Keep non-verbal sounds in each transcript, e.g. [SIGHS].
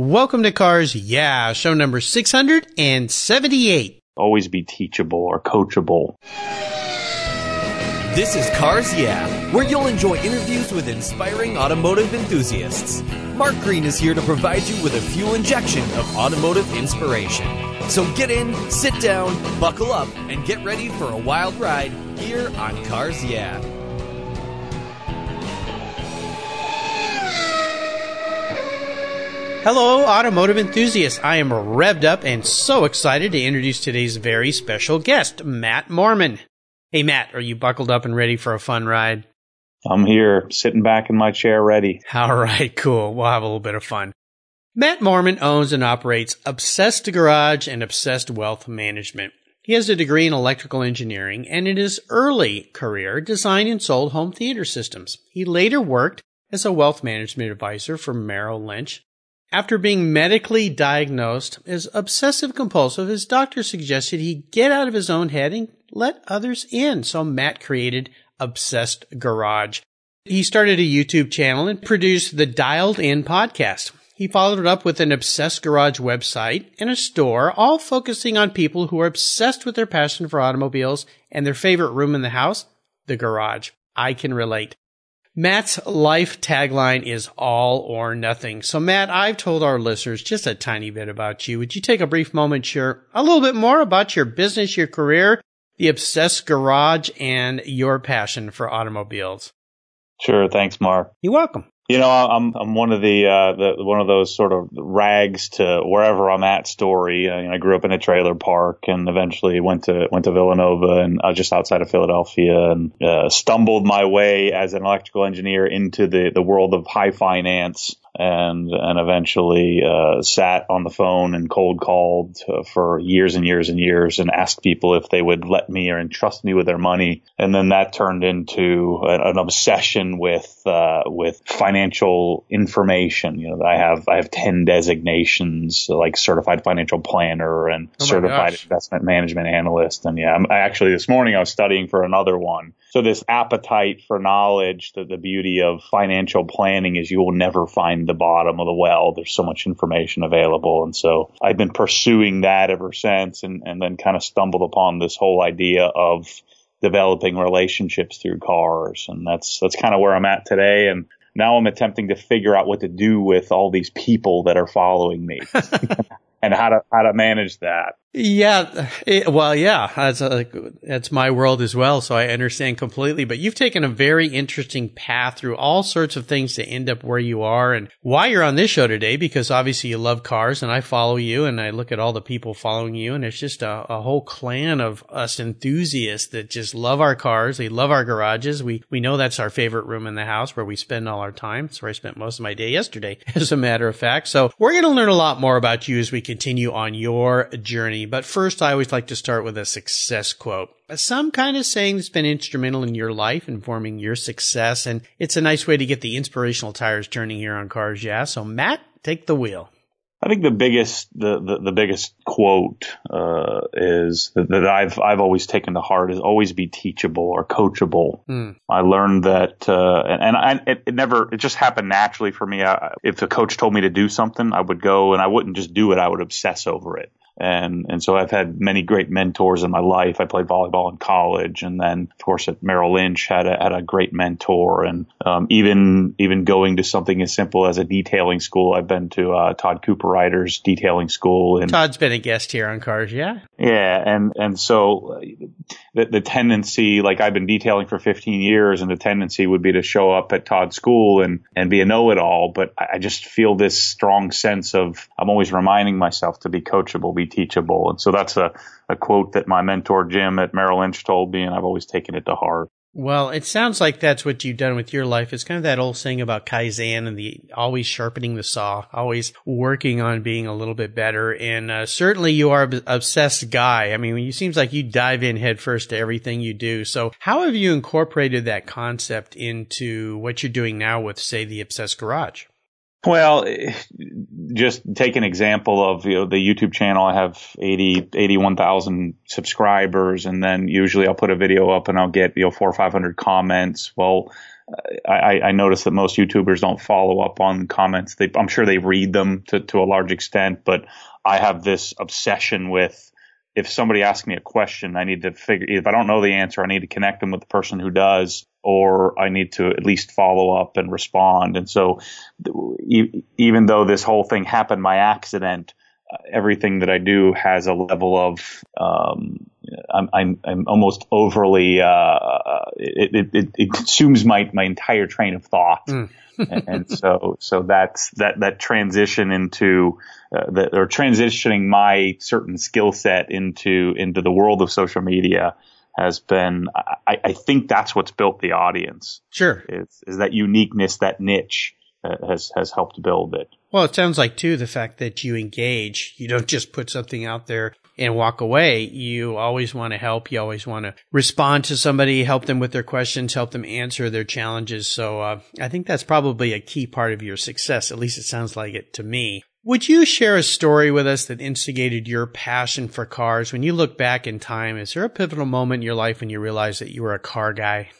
Welcome to Cars Yeah, show number 678. Always be teachable or coachable. This is Cars Yeah, where you'll enjoy interviews with inspiring automotive enthusiasts. Mark Green is here to provide you with a fuel injection of automotive inspiration. So get in, sit down, buckle up, and get ready for a wild ride here on Cars Yeah. Hello, automotive enthusiasts. I am revved up and so excited to introduce today's very special guest, Matt Moorman. Hey, Matt, are you buckled up and ready for a fun ride? I'm here, sitting back in my chair, ready. All right, cool. We'll have a little bit of fun. Matt Moorman owns and operates Obsessed Garage and Obsessed Wealth Management. He has a degree in electrical engineering and in his early career designed and sold home theater systems. He later worked as a wealth management advisor for Merrill Lynch after being medically diagnosed as obsessive compulsive, his doctor suggested he get out of his own head and let others in. So Matt created Obsessed Garage. He started a YouTube channel and produced the Dialed In podcast. He followed it up with an Obsessed Garage website and a store, all focusing on people who are obsessed with their passion for automobiles and their favorite room in the house, the garage. I can relate. Matt's life tagline is all or nothing. So Matt, I've told our listeners just a tiny bit about you. Would you take a brief moment, share a little bit more about your business, your career, the obsessed garage, and your passion for automobiles? Sure. Thanks, Mark. You're welcome. You know, I'm I'm one of the, uh, the one of those sort of rags to wherever I'm at story. I, I grew up in a trailer park and eventually went to went to Villanova and uh, just outside of Philadelphia and uh, stumbled my way as an electrical engineer into the the world of high finance and and eventually uh, sat on the phone and cold called uh, for years and years and years and asked people if they would let me or entrust me with their money. And then that turned into an, an obsession with uh, with financial information. You know I have I have 10 designations like certified financial planner and Oh certified gosh. investment management analyst. And yeah I'm, I actually this morning I was studying for another one. So this appetite for knowledge, the, the beauty of financial planning is you will never find the bottom of the well. There's so much information available. And so I've been pursuing that ever since and, and then kind of stumbled upon this whole idea of developing relationships through cars. And that's, that's kind of where I'm at today. And now I'm attempting to figure out what to do with all these people that are following me [LAUGHS] [LAUGHS] and how to, how to manage that. Yeah, it, well, yeah, that's uh, that's my world as well, so I understand completely. But you've taken a very interesting path through all sorts of things to end up where you are, and why you're on this show today. Because obviously you love cars, and I follow you, and I look at all the people following you, and it's just a, a whole clan of us enthusiasts that just love our cars. They love our garages. We we know that's our favorite room in the house where we spend all our time. It's where I spent most of my day yesterday, [LAUGHS] as a matter of fact. So we're going to learn a lot more about you as we continue on your journey. But first, I always like to start with a success quote. Some kind of saying that's been instrumental in your life and forming your success. And it's a nice way to get the inspirational tires turning here on Cars Yeah. So Matt, take the wheel. I think the biggest the the, the biggest quote uh, is that, that I've I've always taken to heart is always be teachable or coachable. Mm. I learned that, uh, and, and I, it, it never it just happened naturally for me. I, if a coach told me to do something, I would go and I wouldn't just do it. I would obsess over it. And, and so I've had many great mentors in my life. I played volleyball in college and then of course at Merrill Lynch had a, had a great mentor and, um, even, even going to something as simple as a detailing school. I've been to, uh, Todd Cooper Ryder's detailing school and Todd's been a guest here on Cars Yeah. yeah, and and so uh, the the tendency, like I've been detailing for 15 years, and the tendency would be to show up at Todd's school and and be a know-it-all. But I I just feel this strong sense of I'm always reminding myself to be coachable, be teachable, and so that's a a quote that my mentor Jim at Merrill Lynch told me, and I've always taken it to heart. Well, it sounds like that's what you've done with your life. It's kind of that old saying about Kaizen and the always sharpening the saw, always working on being a little bit better. And uh, certainly you are an obsessed guy. I mean, it seems like you dive in headfirst to everything you do. So how have you incorporated that concept into what you're doing now with, say, the Obsessed Garage? Well, just take an example of you know the YouTube channel. I have 80, 81,000 subscribers, and then usually I'll put a video up and I'll get you know four or five hundred comments. Well, I, I notice that most YouTubers don't follow up on comments. They, I'm sure they read them to, to a large extent, but I have this obsession with if somebody asks me a question, I need to figure, if I don't know the answer, I need to connect them with the person who does, or I need to at least follow up and respond. And so even though this whole thing happened by accident, everything that I do has a level of um, I'm, I'm, I'm almost overly uh, it, it, it, consumes my my entire train of thought, mm. and, and, so so that's that that transition into uh, the, or transitioning my certain skill set into into the world of social media has been I, I think that's what's built the audience. Sure, is, is that uniqueness, that niche uh, has has helped build it. Well, it sounds like too the fact that you engage. You don't just put something out there and walk away. You always want to help. You always want to respond to somebody, help them with their questions, help them answer their challenges. So uh, I think that's probably a key part of your success. At least it sounds like it to me. Would you share a story with us that instigated your passion for cars? When you look back in time, is there a pivotal moment in your life when you realized that you were a car guy?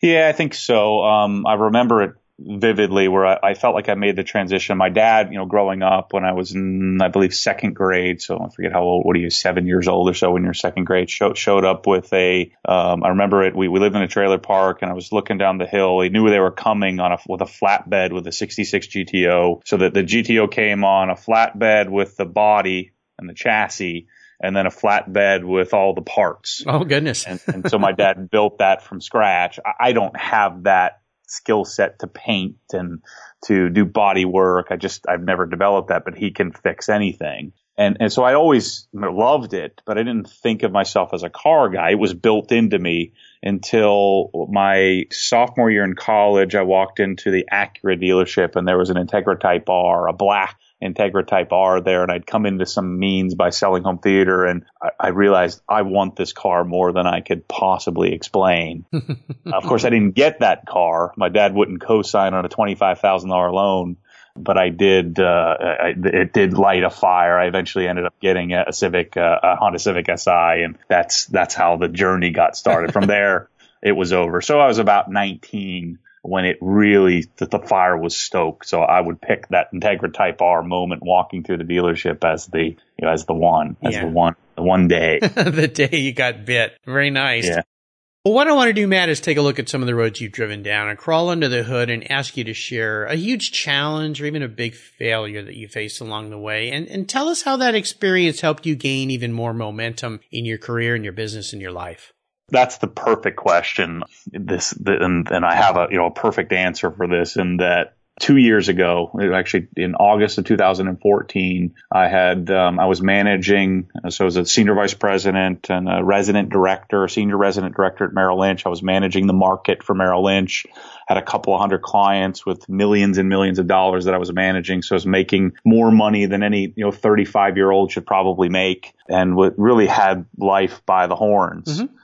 Yeah, I think so. Um, I remember it vividly where I, I, felt like I made the transition. My dad, you know, growing up when I was in, I believe, second grade, so I forget how old, what are you, seven years old or so when you're second grade, show, showed up with a, um, I remember it, we, we lived in a trailer park and I was looking down the hill. He knew they were coming on a, with a flatbed with a 66 GTO. So that the GTO came on a flatbed with the body and the chassis and then a flatbed with all the parts. Oh goodness. and, and so my dad built that from scratch. I, I don't have that skill set to paint and to do body work. I just, I've never developed that, but he can fix anything. And, and so I always loved it, but I didn't think of myself as a car guy. It was built into me until my sophomore year in college. I walked into the Acura dealership and there was an Integra Type R, a black Integra Type R there, and I'd come into some means by selling home theater, and I, I realized I want this car more than I could possibly explain. [LAUGHS] of course, I didn't get that car. My dad wouldn't co-sign on a twenty-five thousand dollar loan, but I did. Uh, I, it did light a fire. I eventually ended up getting a, a Civic, uh, a Honda Civic Si, and that's that's how the journey got started. From [LAUGHS] there, it was over. So I was about nineteen when it really that the fire was stoked. So I would pick that Integra Type R moment walking through the dealership as the you know as the one as yeah. the one the one day [LAUGHS] the day you got bit. Very nice. Yeah. Well, what I want to do, Matt, is take a look at some of the roads you've driven down and crawl under the hood and ask you to share a huge challenge or even a big failure that you faced along the way. And, and tell us how that experience helped you gain even more momentum in your career and your business and your life. That's the perfect question. This, and, and I have a, you know, a perfect answer for this in that two years ago, actually in August of 2014, I had, um, I was managing, so I was a senior vice president and a resident director, senior resident director at Merrill Lynch. I was managing the market for Merrill Lynch, had a couple of hundred clients with millions and millions of dollars that I was managing. So I was making more money than any, you know, 35 year old should probably make and really had life by the horns. Mm-hmm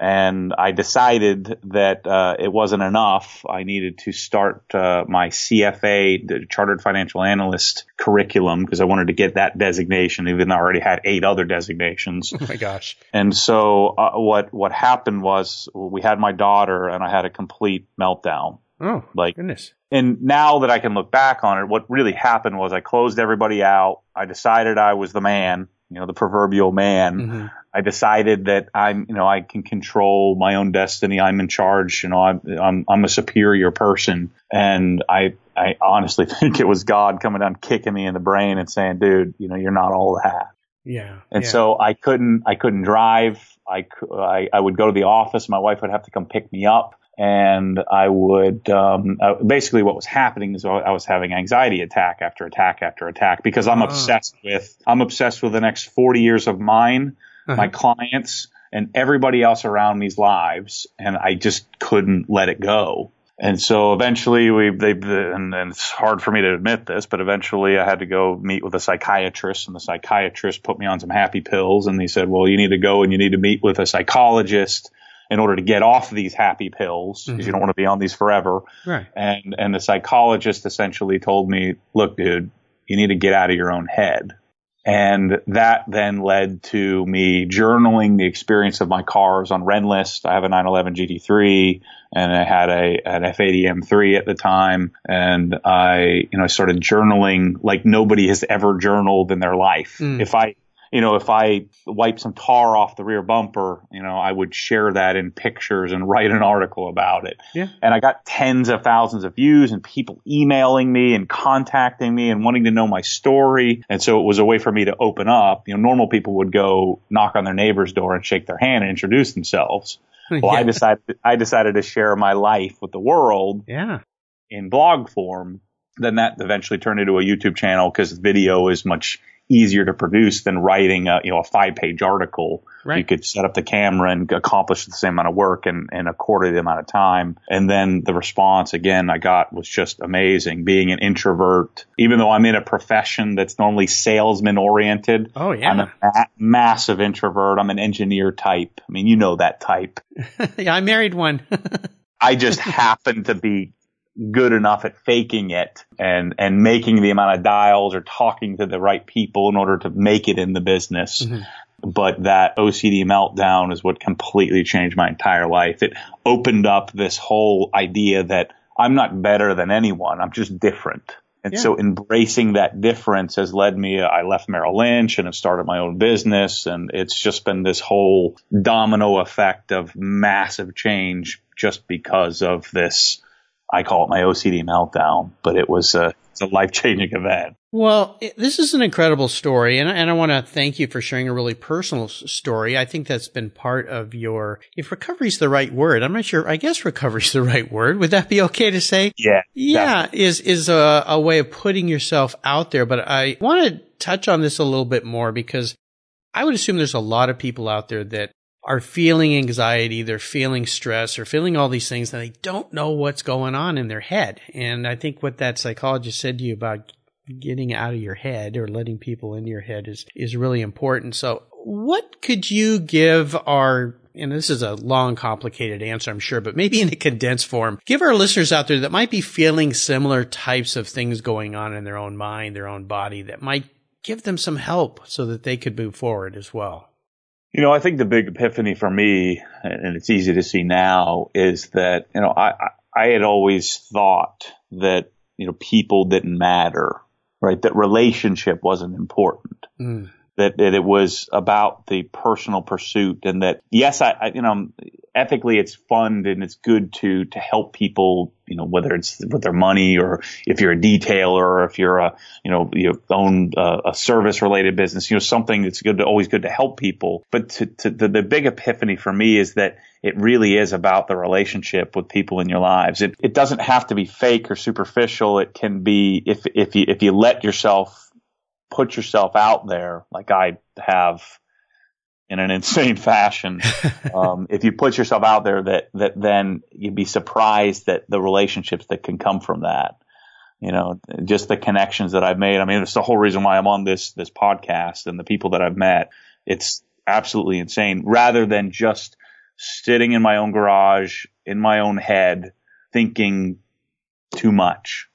and I decided that uh, it wasn't enough. I needed to start uh, my CFA, the Chartered Financial Analyst curriculum, because I wanted to get that designation, even though I already had eight other designations. [LAUGHS] Oh my gosh! And so uh, what what happened was we had my daughter, and I had a complete meltdown. Oh, like goodness! And now that I can look back on it, what really happened was I closed everybody out. I decided I was the man you know, the proverbial man. Mm-hmm. I decided that I'm, you know, I can control my own destiny. I'm in charge. You know, I'm, I'm, I'm a superior person. And I, I honestly [LAUGHS] think it was God coming down, kicking me in the brain and saying, dude, you know, you're not all that. Yeah. And yeah. so I couldn't, I couldn't drive. I, I, I would go to the office. My wife would have to come pick me up and I would um, uh, basically what was happening is I was having anxiety attack after attack after attack because I'm oh. obsessed with I'm obsessed with the next 40 years of mine, uh-huh. my clients, and everybody else around me's lives, and I just couldn't let it go. And so eventually we, they, and, and, it's hard for me to admit this, but eventually I had to go meet with a psychiatrist and the psychiatrist put me on some happy pills and he said, well, you need to go and you need to meet with a psychologist in order to get off these happy pills because mm-hmm. you don't want to be on these forever. Right. And and the psychologist essentially told me, look, dude, you need to get out of your own head. And that then led to me journaling the experience of my cars on Rennlist. I have a 911 GT3 and I had a an F80 M3 at the time. And I, you know, I started journaling like nobody has ever journaled in their life. Mm. If I you know, if I wipe some tar off the rear bumper, you know, I would share that in pictures and [LAUGHS] write an article about it. Yeah. And I got tens of thousands of views and people emailing me and contacting me and wanting to know my story. And so it was a way for me to open up. You know, normal people would go knock on their neighbor's door and shake their hand and introduce themselves. [LAUGHS] Well, yeah. I decided, I decided to share my life with the world. Yeah. In blog form. Then that eventually turned into a YouTube channel because video is much easier to produce than writing a, you know, a five page article. Right. You could set up the camera and accomplish the same amount of work in, in a quarter of the amount of time. And then the response again I got was just amazing. Being an introvert, even though I'm in a profession that's normally salesman oriented. Oh yeah. I'm a ma- massive introvert. I'm an engineer type. I mean, you know that type. [LAUGHS] yeah, I married one. [LAUGHS] I just happen to be good enough at faking it and and making the amount of dials or talking to the right people in order to make it in the business. Mm-hmm. But that OCD meltdown is what completely changed my entire life. It opened up this whole idea that I'm not better than anyone. I'm just different. And yeah. so embracing that difference has led me, I left Merrill Lynch and have started my own business. And it's just been this whole domino effect of massive change just because of this I call it my OCD meltdown, but it was a, a life changing event. Well, this is an incredible story, and, and I want to thank you for sharing a really personal story. I think that's been part of your, if recovery is the right word, I'm not sure, I guess recovery is [LAUGHS] the right word. Would that be okay to say? Yeah. Yeah, definitely. is, is a, a way of putting yourself out there. But I want to touch on this a little bit more because I would assume there's a lot of people out there that are feeling anxiety, they're feeling stress, or feeling all these things, and they don't know what's going on in their head. And I think what that psychologist said to you about getting out of your head or letting people in your head is is really important. So, what could you give our and this is a long, complicated answer, I'm sure, but maybe in a condensed form, give our listeners out there that might be feeling similar types of things going on in their own mind, their own body, that might give them some help so that they could move forward as well. You know, I think the big epiphany for me, and it's easy to see now, is that, you know, I, I had always thought that, you know, people didn't matter, right? That relationship wasn't important. Mm that, that it was about the personal pursuit and that yes, I, I, you know ethically it's fun and it's good to to help people you know whether it's with their money or if you're a detailer or if you're a you know you own a, a service related business you know something that's good to always good to help people. But to, to the, the big epiphany for me is that it really is about the relationship with people in your lives. It it doesn't have to be fake or superficial. It can be if if you if you let yourself put yourself out there like I have in an [LAUGHS] insane fashion. [LAUGHS] um, if you put yourself out there that, that then you'd be surprised that the relationships that can come from that, you know, just the connections that I've made. I mean, it's the whole reason why I'm on this, this podcast and the people that I've met. It's absolutely insane rather than just sitting in my own garage in my own head thinking too much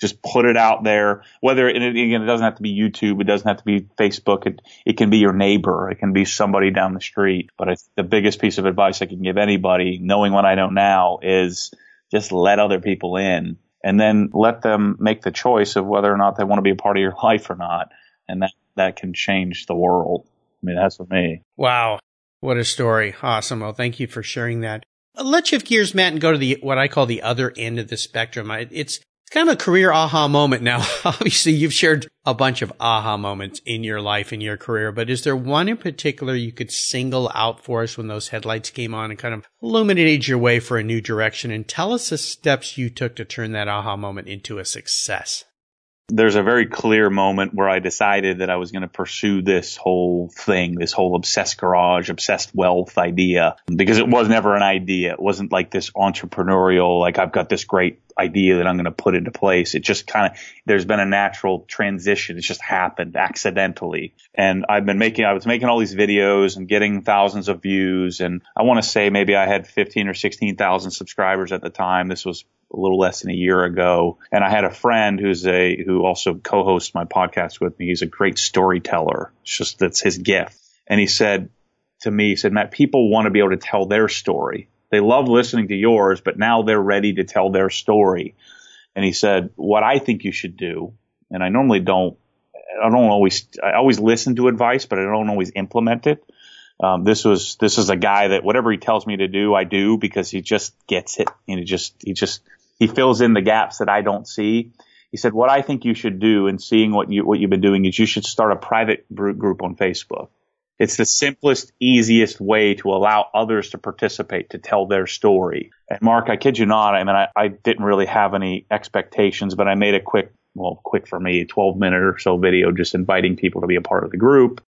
just put it out there. Whether it, again, it doesn't have to be YouTube, it doesn't have to be Facebook. It it can be your neighbor, it can be somebody down the street. But I, the biggest piece of advice I can give anybody, knowing what I know now, is just let other people in, and then let them make the choice of whether or not they want to be a part of your [LAUGHS] life or not, and that that can change the world. I mean, that's for me. Wow, what a story! Awesome. Well, thank you for sharing that. Uh, let's shift gears, Matt, and go to the what I call the other end of the spectrum. It's it's kind of a career aha moment now. [LAUGHS] Obviously, you've shared a bunch of aha moments in your life, in your career, but is there one in particular you could single out for us when those headlights came on and kind of illuminated your way for a new direction? And tell us the steps you took to turn that aha moment into a success there's a very clear moment where I decided that I was going to pursue this whole thing, this whole obsessed garage, obsessed wealth idea, because it was never an idea. It wasn't like this entrepreneurial, like I've got this great idea that I'm going to put into place. It just kind of, there's been a natural transition. It's just happened accidentally. And I've been making, I was making all these videos and getting thousands of views. And I want to say maybe I had 15 or 16,000 subscribers at the time. This was a little less than a year ago. And I had a friend who's a, who also co-hosts my podcast with me. He's a great storyteller. It's just, that's his gift. And he said to me, he said, Matt, people want to be able to tell their story. They love listening to yours, but now they're ready to tell their story. And he said, what I think you should do, and I normally don't, I don't always, I always listen to advice, but I don't always implement it. Um, this was, this is a guy that whatever he tells me to do, I do because he just gets it and he just, he just, he fills in the gaps that I don't see. He said, what I think you should do in seeing what you, what you've been doing is you should start a private group on Facebook. It's the simplest, easiest way to allow others to participate, to tell their story. And Mark, I kid you not, I mean, I, I didn't really have any expectations, but I made a quick, well, quick for me, 12 minute or so video just inviting people to be a part of the group.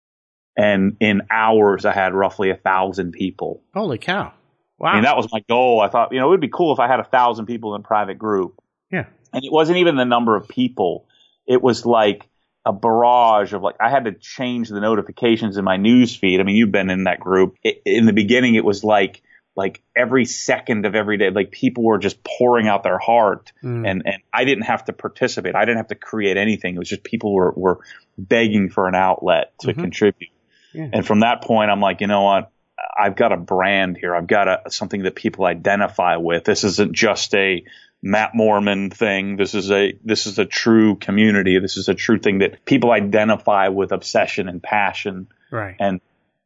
And in hours, I had roughly a thousand people. Holy cow. Wow. I mean, that was my goal. I thought, you know, it would be cool if I had a thousand people in a private group. Yeah. And it wasn't even the number of people. It was like a barrage of like, I had to change the notifications in my news feed. I mean, you've been in that group. It, in the beginning, it was like, like every second of every day, like people were just pouring out their heart mm. and, and I didn't have to participate. I didn't have to create anything. It was just people were, were begging for an outlet to mm-hmm. contribute. Yeah. And from that point, I'm like, you know what? I've got a brand here. I've got a, something that people identify with. This isn't just a Matt Moorman thing. This is a this is a true community. This is a true thing that people identify with obsession and passion. Right. And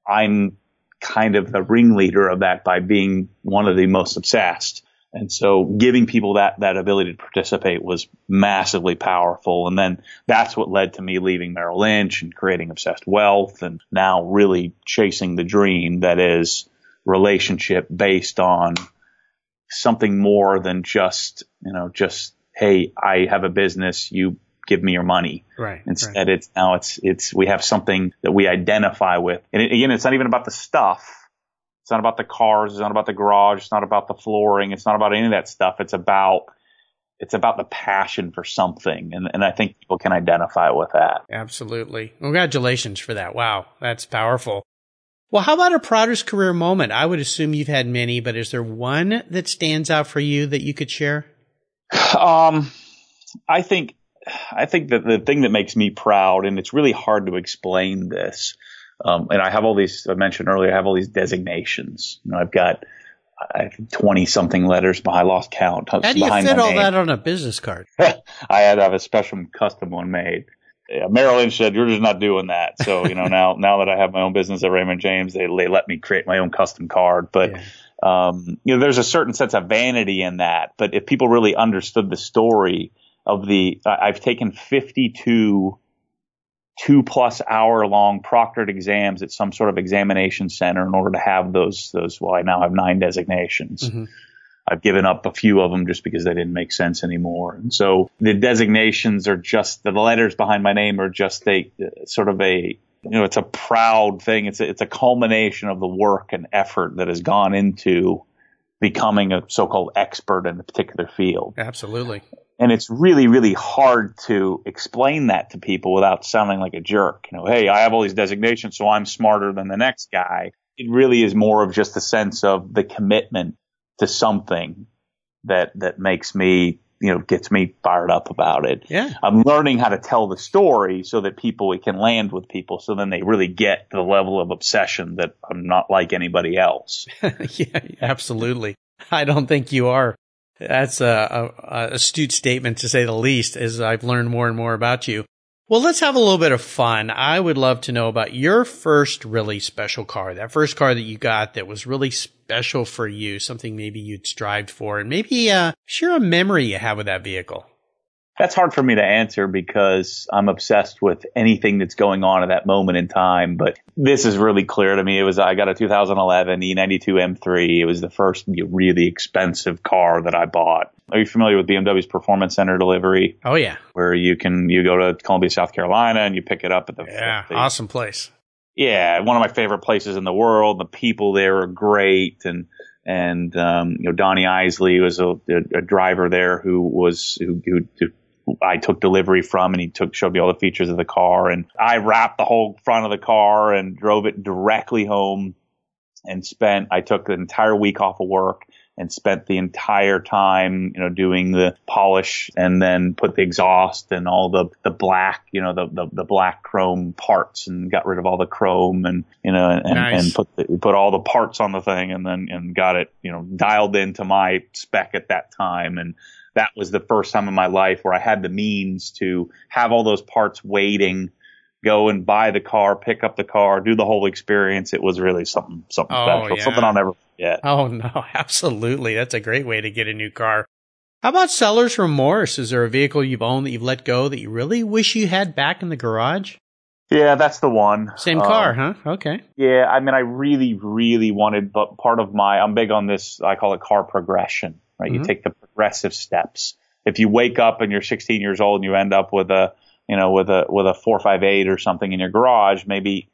I'm kind of the ringleader of that by being one of the most obsessed. And so giving people that, that ability to participate was massively powerful. And then that's what led to me leaving Merrill Lynch and creating Obsessed Wealth and now really chasing the dream that is relationship based on something more than just, you know, just, Hey, I have a business. You give me your money. Right. Instead, right. it's now it's, it's, we have something that we identify with. And it, again, it's not even about the stuff it's not about the cars. It's not about the garage. It's not about the flooring. It's not about any of that stuff. It's about it's about the passion for something, and and I think people can identify with that. Absolutely. Congratulations for that. Wow, that's powerful. Well, how about a proudest career moment? I would assume you've had many, but is there one that stands out for you that you could share? [SIGHS] Um, I think I think that the thing that makes me proud, and it's really hard to explain this, um, and I have all these, I mentioned earlier, I have all these designations. You know, I've got, I have 20 something letters, but I lost count. How do you fit all name. that on a business card? [LAUGHS] I had to have a special custom one made. Yeah, Merrill Lynch said, you're just not doing that. So, you know, [LAUGHS] now, now that I have my own business at Raymond James, they, they let me create my own custom card. But, yeah. um, you know, there's a certain sense of vanity in that. But if people really understood the story of the, I've taken 52 two plus hour long proctored exams at some sort of examination center in order to have those those well I now have nine designations. Mm-hmm. I've given up a few of them just because they didn't make sense anymore. And so the designations are just the letters behind my name are just a sort of a you know it's a proud thing. It's a, it's a culmination of the work and effort that has gone into becoming a so-called expert in a particular field. Absolutely. And it's really, really hard to explain that to people without sounding like a jerk. You know, hey, I have all these designations, so I'm smarter than the next guy. It really is more of just a sense of the commitment to something that, that makes me, you know, gets me fired up about it. Yeah. I'm learning how to tell the story so that people, it can land with people. So then they really get the level of obsession that I'm not like anybody else. [LAUGHS] yeah, absolutely. I don't think you are. That's a, a, a, astute statement to say the least as I've learned more and more about you. Well, let's have a little bit of fun. I would love to know about your first really special car, that first car that you got that was really special for you, something maybe you'd strived for, and maybe uh, share a memory you have with that vehicle. That's hard for me to answer because I'm obsessed with anything that's going on at that moment in time. But this is really clear to me. It was, I got a 2011 E92 M3. It was the first really expensive car that I bought. Are you familiar with BMW's Performance Center delivery? Oh yeah. Where you can, you go to Columbia, South Carolina and you pick it up at the, yeah, the, awesome place. Yeah. One of my favorite places in the world. The people there are great. And, and um, you know Donnie Isley was a, a, driver there who was who, who, who I took delivery from and he took, showed me all the features of the car and I wrapped the whole front of the car and drove it directly home and spent, I took the entire week off of work and spent the entire time, you know, doing the polish and then put the exhaust and all the, the black, you know, the, the, the black chrome parts and got rid of all the chrome and, you know, and, nice. and put, the, put all the parts on the thing and then, and got it, you know, dialed into my spec at that time. And, that was the first time in my life where I had the means to have all those parts waiting go and buy the car, pick up the car, do the whole experience. It was really something something oh, special, yeah. something I'll never forget. Oh no, [LAUGHS] absolutely, that's a great way to get a new car. How about seller's remorse? Is there a vehicle you've owned that you've let go that you really wish you had back in the garage? Yeah, that's the one. Same car, um, huh? Okay. Yeah, I mean, I really, really wanted, but part of my, I'm big on this. I call it car progression. Right, mm-hmm. you take the progressive steps. If you wake up and you're 16 years old and you end up with a you know, with a with a four five eight or something in your garage, maybe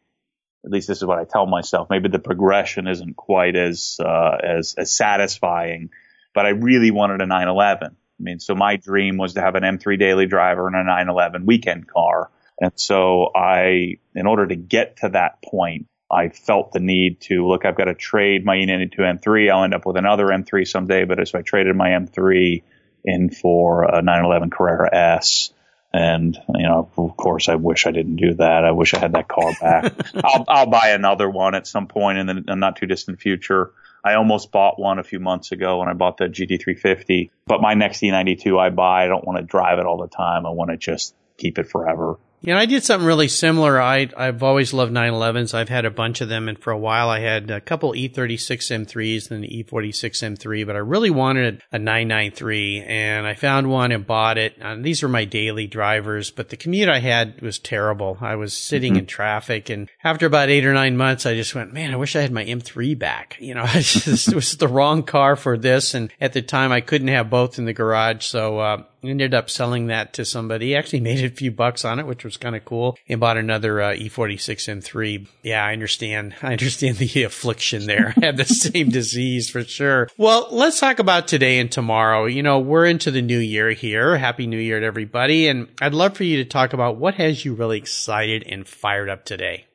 at least this is what I tell myself. Maybe the progression isn't quite as uh, as as satisfying, but I really wanted a 911. I mean, so my dream was to have an M3 daily driver and a 911 weekend car. And so I, in order to get to that point, I felt the need to look, I've got to trade my E92 M3. I'll end up with another M3 someday, but so I traded my M3 in for a 911 Carrera S. And, you know, of course, I wish I didn't do that. I wish I had that car back. [LAUGHS] I'll, I'll buy another one at some point in the, in the not too distant future. I almost bought one a few months ago when I bought the GT350, but my next E92 I buy, I don't want to drive it all the time. I want to just keep it forever. Yeah, I did something really similar. I I've always loved 911s. I've had a bunch of them, and for a while I had a couple E36 M3s and an E46 M3, but I really wanted a 993, and I found one and bought it. And these were my daily drivers, but the commute I had was terrible. I was sitting mm-hmm. in traffic, and after about eight or nine months, I just went, man, I wish I had my M3 back. You know, [LAUGHS] it was the wrong car for this, and at the time I couldn't have both in the garage, so. Uh, ended up selling that to somebody. He actually made a few bucks on it, which was kind of cool. And bought another uh, E46 M3. Yeah, I understand. [LAUGHS] I understand the [LAUGHS] affliction there. I have the [LAUGHS] same disease for sure. Well, let's talk about today and tomorrow. You know, we're into the new year here. Happy New Year to everybody. And I'd love for you to talk about what has you really excited and fired up today.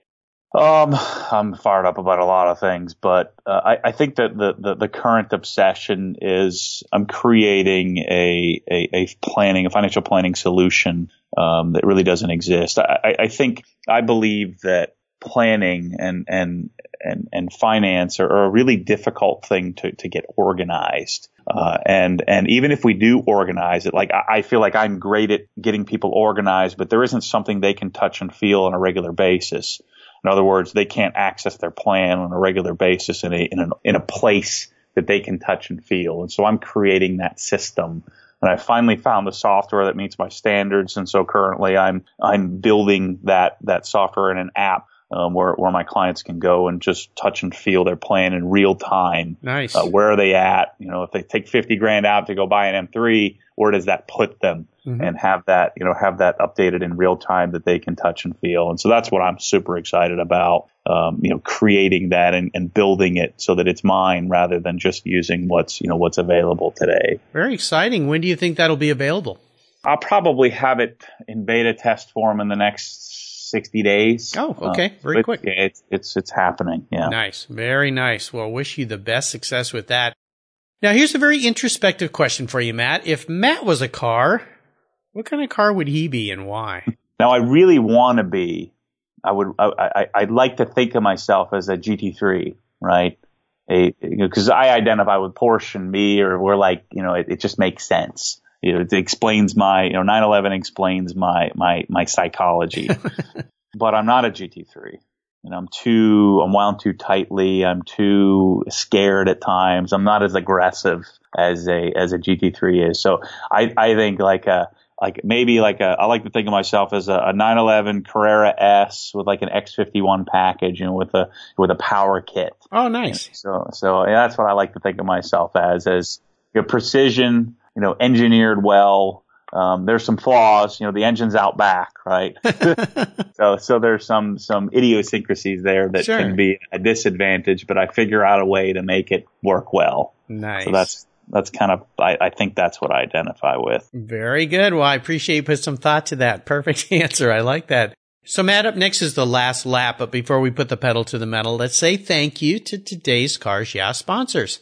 Um, I'm fired up about a lot of things, but uh, I, I, think that the, the, the, current obsession is I'm creating a, a, a planning, a financial planning solution um, that really doesn't exist. I, I, think I believe that planning and and and, and finance are, are a really difficult thing to, to get organized. Uh, and and even if we do organize it, like I, I feel like I'm great at getting people organized, but there isn't something they can touch and feel on a regular basis. In other words, they can't access their plan on a regular basis in a, in a, in a place that they can touch and feel. And so I'm creating that system. And I finally found the software that meets my standards. And so currently I'm, I'm building that, that software in an app um, where where my clients can go and just touch and feel their plan in real time. Nice. Uh, where are they at? You know, if they take fifty grand out to go buy an M3, where does that put them? Mm-hmm. And have that you know have that updated in real time that they can touch and feel. And so that's what I'm super excited about. Um, you know, creating that and, and building it so that it's mine rather than just using what's you know what's available today. Very exciting. When do you think that'll be available? I'll probably have it in beta test form in the next 60 days. Oh, okay. Uh, Very quick. Yeah, it's, it's, it's happening. Yeah. Nice. Very nice. Well, wish you the best success with that. Now, here's a very introspective question for you, Matt. If Matt was a car, what kind of car would he be and why? Now, I really want to be, I would, I, I, would like to think of myself as a GT3, right? Because you know, I identify with Porsche and me, or we're like, you know, it, it just makes sense you know, it explains my, you know, 911 explains my, my, my psychology, [LAUGHS] but I'm not a GT3. You know, I'm too, I'm wound too tightly. I'm too scared at times. I'm not as aggressive as a, as a GT3 is. So I, I think like a, like maybe like a, I like to think of myself as a, a 911 Carrera S with like an X51 package and with a, with a power kit. Oh, nice. So, so yeah, that's what I like to think of myself as, as you know, precision, you know, engineered well. Um, there's some flaws, you know, the engine's out back, right? [LAUGHS] [LAUGHS] so, so there's some, some idiosyncrasies there that sure. can be a disadvantage, but I figure out a way to make it work well. Nice. So that's, that's kind of, I, I think that's what I identify with. Very good. Well, I appreciate you put some thought to that. Perfect [LAUGHS] answer. I like that. So Matt, up next is the last lap, but before we put the pedal to the metal, let's say thank you to today's Cars Yeah sponsors.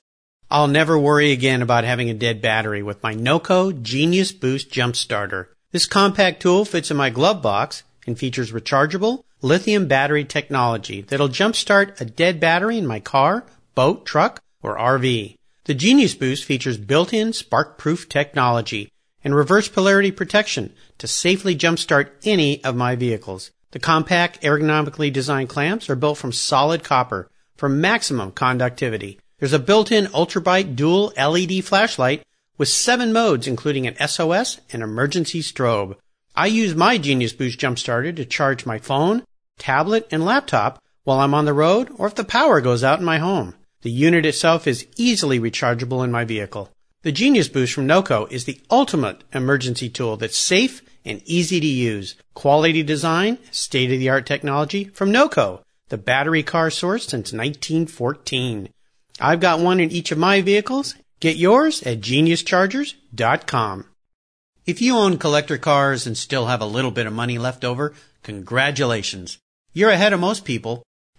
I'll never worry again about having a dead battery with my NOCO Genius Boost Jump Starter. This compact tool fits in my glove box and features rechargeable lithium battery technology that'll jumpstart a dead battery in my car, boat, truck, or RV. The Genius Boost features built-in spark-proof technology and reverse polarity protection to safely jumpstart any of my vehicles. The compact, ergonomically designed clamps are built from solid copper for maximum conductivity. There's a built-in ultrabright dual LED flashlight with seven modes, including an SOS and emergency strobe. I use my Genius Boost Jump Starter to charge my phone, tablet, and laptop while I'm on the road or if the power goes out in my home. The unit itself is easily rechargeable in my vehicle. The Genius Boost from NOCO is the ultimate emergency tool that's safe and easy to use. Quality design, state-of-the-art technology from NOCO, the battery car source since 1914. I've got one in each of my vehicles. Get yours at geniuschargers.com. If you own collector cars and still have a little bit of money left over, congratulations. You're ahead of most people.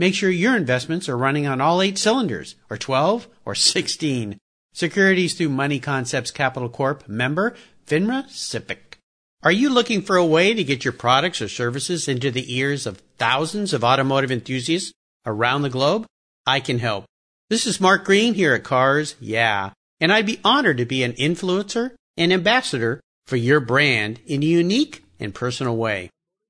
Make sure your investments are running on all eight cylinders, or 12, or 16. Securities through Money Concepts Capital Corp. Member, FINRA SIPC. Are you looking for a way to get your products or services into the ears of thousands of automotive enthusiasts around the globe? I can help. This is Mark Green here at Cars Yeah, and I'd be honored to be an influencer and ambassador for your brand in a unique and personal way.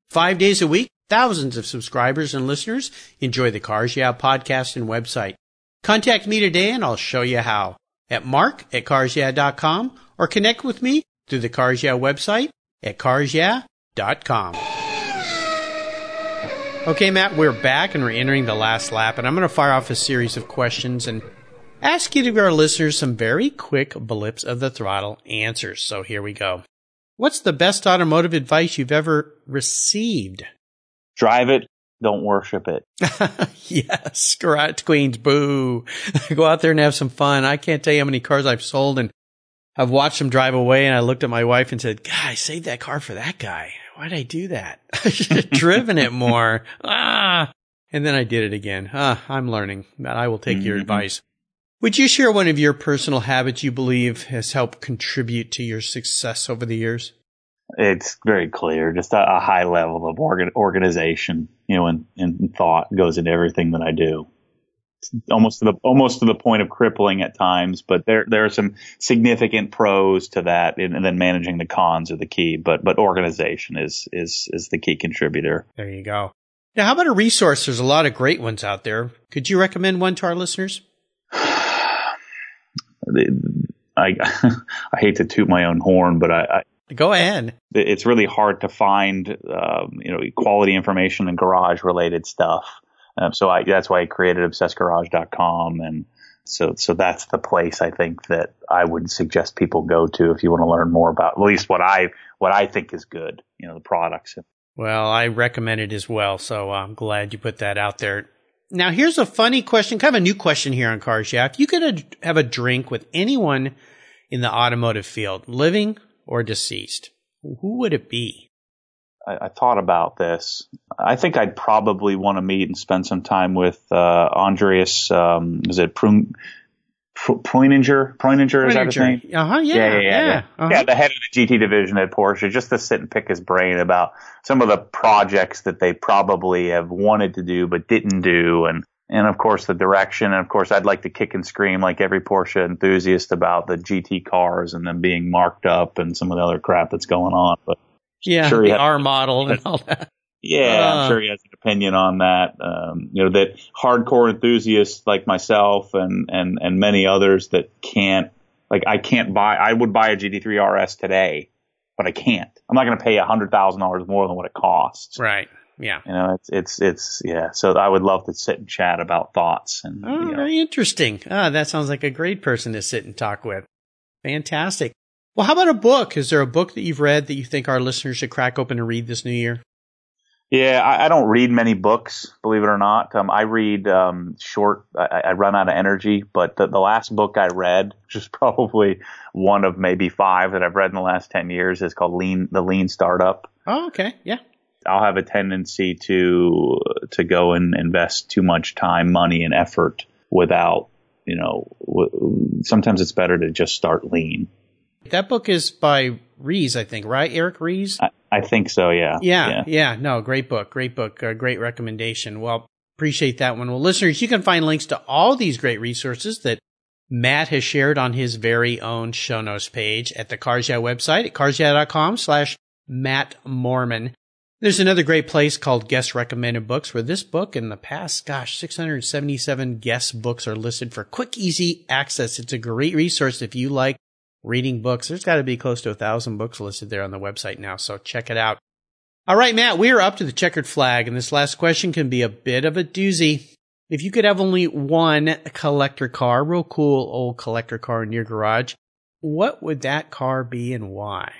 Five days a week, thousands of subscribers and listeners enjoy the Cars Yeah podcast and website. Contact me today and I'll show you how at mark at carsyeah.com or connect with me through the Cars Yeah website at carsyeah.com. Okay, Matt, we're back and we're entering the last lap, and I'm going to fire off a series of questions and ask you to give our listeners some very quick blips of the throttle answers. So here we go. What's the best automotive advice you've ever received? Drive it, don't worship it. [LAUGHS] yes, garage queens, boo. [LAUGHS] Go out there and have some fun. I can't tell you how many cars I've sold and I've watched them drive away and I looked at my wife and said, God, I saved that car for that guy. Why'd I do that? [LAUGHS] I should have driven it more. Ah. And then I did it again. Ah, I'm learning that I will take mm-hmm. your advice. Would you share one of your personal habits you believe has helped contribute to your success over the years? It's very clear, just a, a high level of organ, organization, you know, and, and thought goes into everything that I do almost to the almost to the point of crippling at times. But there there are some significant pros to that, and, and, then managing the cons are the key. But but organization is is is the key contributor. There you go. Now, how about a resource? There's a lot of great ones out there. Could you recommend one to our listeners? [SIGHS] I [LAUGHS] I hate to toot my own horn, but I, I Go ahead. It's really hard to find, um, you know, quality information and garage related stuff. Um, so I, that's why I created obsessedgarage.com. And so, so that's the place I think that I would suggest people go to if you want to learn more about at least what I, what I think is good, you know, the products. Well, I recommend it as well. So I'm glad you put that out there. Now, here's a funny question, kind of a new question here on Cars Yeah. If you could have a drink with anyone in the automotive field, living or deceased, who would it be? I, I, thought about this. I think I'd probably want to meet and spend some time with uh, Andreas. Um, is it Prun? Preuninger, is that his name? Uh-huh, yeah, yeah, yeah, yeah. Yeah. Uh-huh. yeah, the head of the GT division at Porsche, just to sit and pick his brain about some of the projects that they probably have wanted to do but didn't do, and and of course the direction, and of course I'd like to kick and scream like every Porsche enthusiast about the GT cars and them being marked up and some of the other crap that's going on, but yeah, sure the R model and [LAUGHS] all that. Yeah, uh, I'm sure he has an opinion on that. Um, you know, that hardcore enthusiasts like myself and, and, and many others that can't, like, I can't buy, I would buy a GT3 RS today, but I can't. I'm not going to pay a hundred thousand dollars more than what it costs. Right. Yeah. You know, it's, it's, it's, yeah. So I would love to sit and chat about thoughts and. Oh, you know. very interesting. Ah, that sounds like a great person to sit and talk with. Fantastic. Well, how about a book? Is there a book that you've read that you think our listeners should crack open and read this new year? Yeah, I, I don't read many books, believe it or not. Um, I read um, short. I, I, run out of energy. But the, the last book I read, which is [LAUGHS] probably one of maybe five that I've read in the last ten years, is called Lean: The Lean Startup. Oh, okay, yeah. I'll have a tendency to to go and invest too much time, money, and effort without, you know. W- sometimes it's better to just start lean. That book is by Ries, I think, right? Eric Ries. I, I think so, yeah. yeah. Yeah, yeah. No, great book. Great book. Uh, great recommendation. Well, appreciate that one. Well, listeners, you can find links to all these great resources that Matt has shared on his very own show notes page at the Cars Yeah website at carsyeah.com slash Matt Moorman. There's another great place called Guest Recommended Books where this book and the past, gosh, 677 guest books are listed for quick, easy access. It's a great resource if you like reading books. There's got to be close to a thousand books listed there on the website now, so check it out. All right, Matt, we are up to the checkered flag, and this last question can be a bit of a doozy. If you could have only one collector car, real cool old collector car in your garage, what would that car be and why?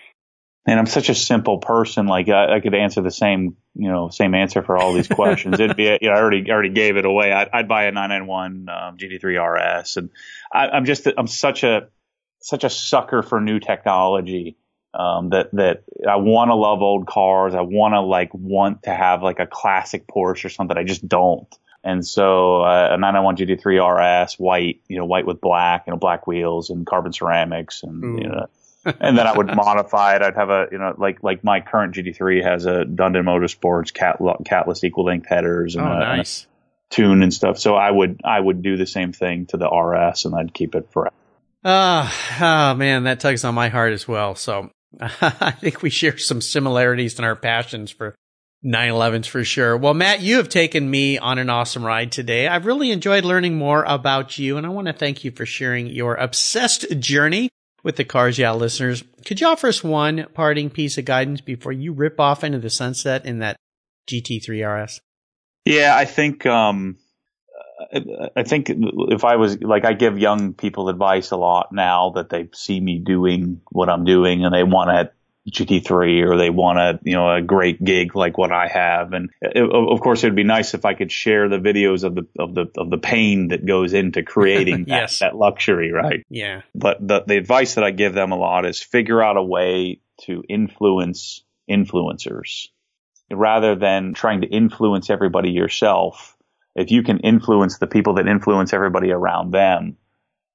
And I'm such a simple person. Like I, I could answer the same, you know, same answer for all these questions. It'd be, [LAUGHS] you know, I already, already gave it away. I'd, I'd buy a 991 um, GT3 RS, and I, I'm just, I'm such a, such a sucker for new technology um, that that I want to love old cars. I want to like want to have like a classic Porsche or something. I just don't. And so uh, a 991 GT3 RS, white, you know, white with black, you know, black wheels and carbon ceramics, and Ooh. you know, [LAUGHS] and then I would modify it. I'd have a, you know, like like my current GT3 has a Dundon Motorsports cat, catless equal length headers and, oh, a, nice. and tune and stuff. So I would I would do the same thing to the RS, and I'd keep it forever. Ah, uh, oh man, that tugs on my heart as well. So [LAUGHS] I think we share some similarities in our passions for 911s for sure. Well, Matt, you have taken me on an awesome ride today. I've really enjoyed learning more about you, and I want to thank you for sharing your obsessed journey with the Cars Yeah listeners. Could you offer us one parting piece of guidance before you rip off into the sunset in that GT3 RS? Yeah, I think um, I think if I was like, I give young people advice a lot now that they see me doing what I'm doing and they want a GT3 or they want a, you know, a great gig like what I have. And uh, it, of course, it would be nice if I could share the videos of the, of the, of the pain that goes into creating [LAUGHS] yes. that, that luxury, right? Yeah. But the, the advice that I give them a lot is figure out a way to influence influencers rather than trying to influence everybody yourself if you can influence the people that influence everybody around them,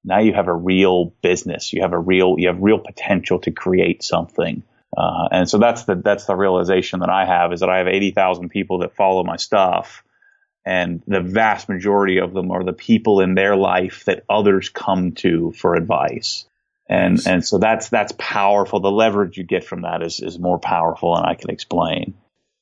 now you have a real business. You have a real, you have real potential to create something. Uh, and so that's the, that's the realization that I have is that I have 80,000 people that follow my stuff. And the vast majority of them are the people in their life that others come to for advice. And, and so that's, that's powerful. The leverage you get from that is, is more powerful than I can explain.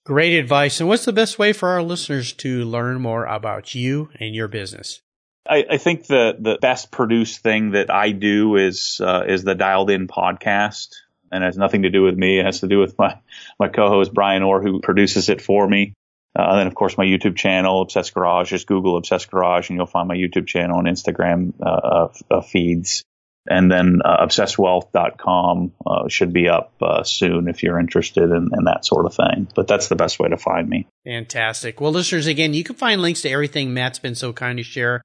Great advice. And what's the best way for our listeners to learn more about you and your business? I, I think the the best produced thing that I do is uh, is the Dialed In podcast, and has nothing to do with me. It has to do with my my co-host Brian Orr, who produces it for me. Uh, and then of course my YouTube channel, Obsessed Garage. Just Google Obsessed Garage, and you'll find my YouTube channel and Instagram uh, uh feeds. And then uh, obsessedwealth.com uh, should be up uh, soon if you're interested in, in, that sort of thing. But that's the best way to find me. Fantastic. Well, listeners, again, you can find links to everything Matt's been so kind to share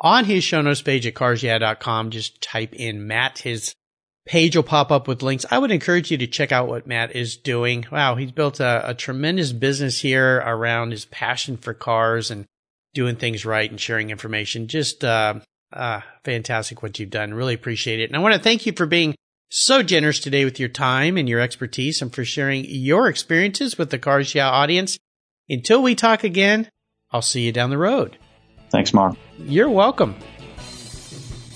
on his show notes page at carsyeah.com. Just type in Matt. His page will pop up with links. I would encourage you to check out what Matt is doing. Wow, he's built a, a tremendous business here around his passion for cars and doing things right and sharing information. Just uh, Ah, fantastic what you've done. Really appreciate it. And I want to thank you for being so generous today with your time and your expertise and for sharing your experiences with the Cars Yeah audience. Until we talk again, I'll see you down the road. Thanks, Mark. You're welcome.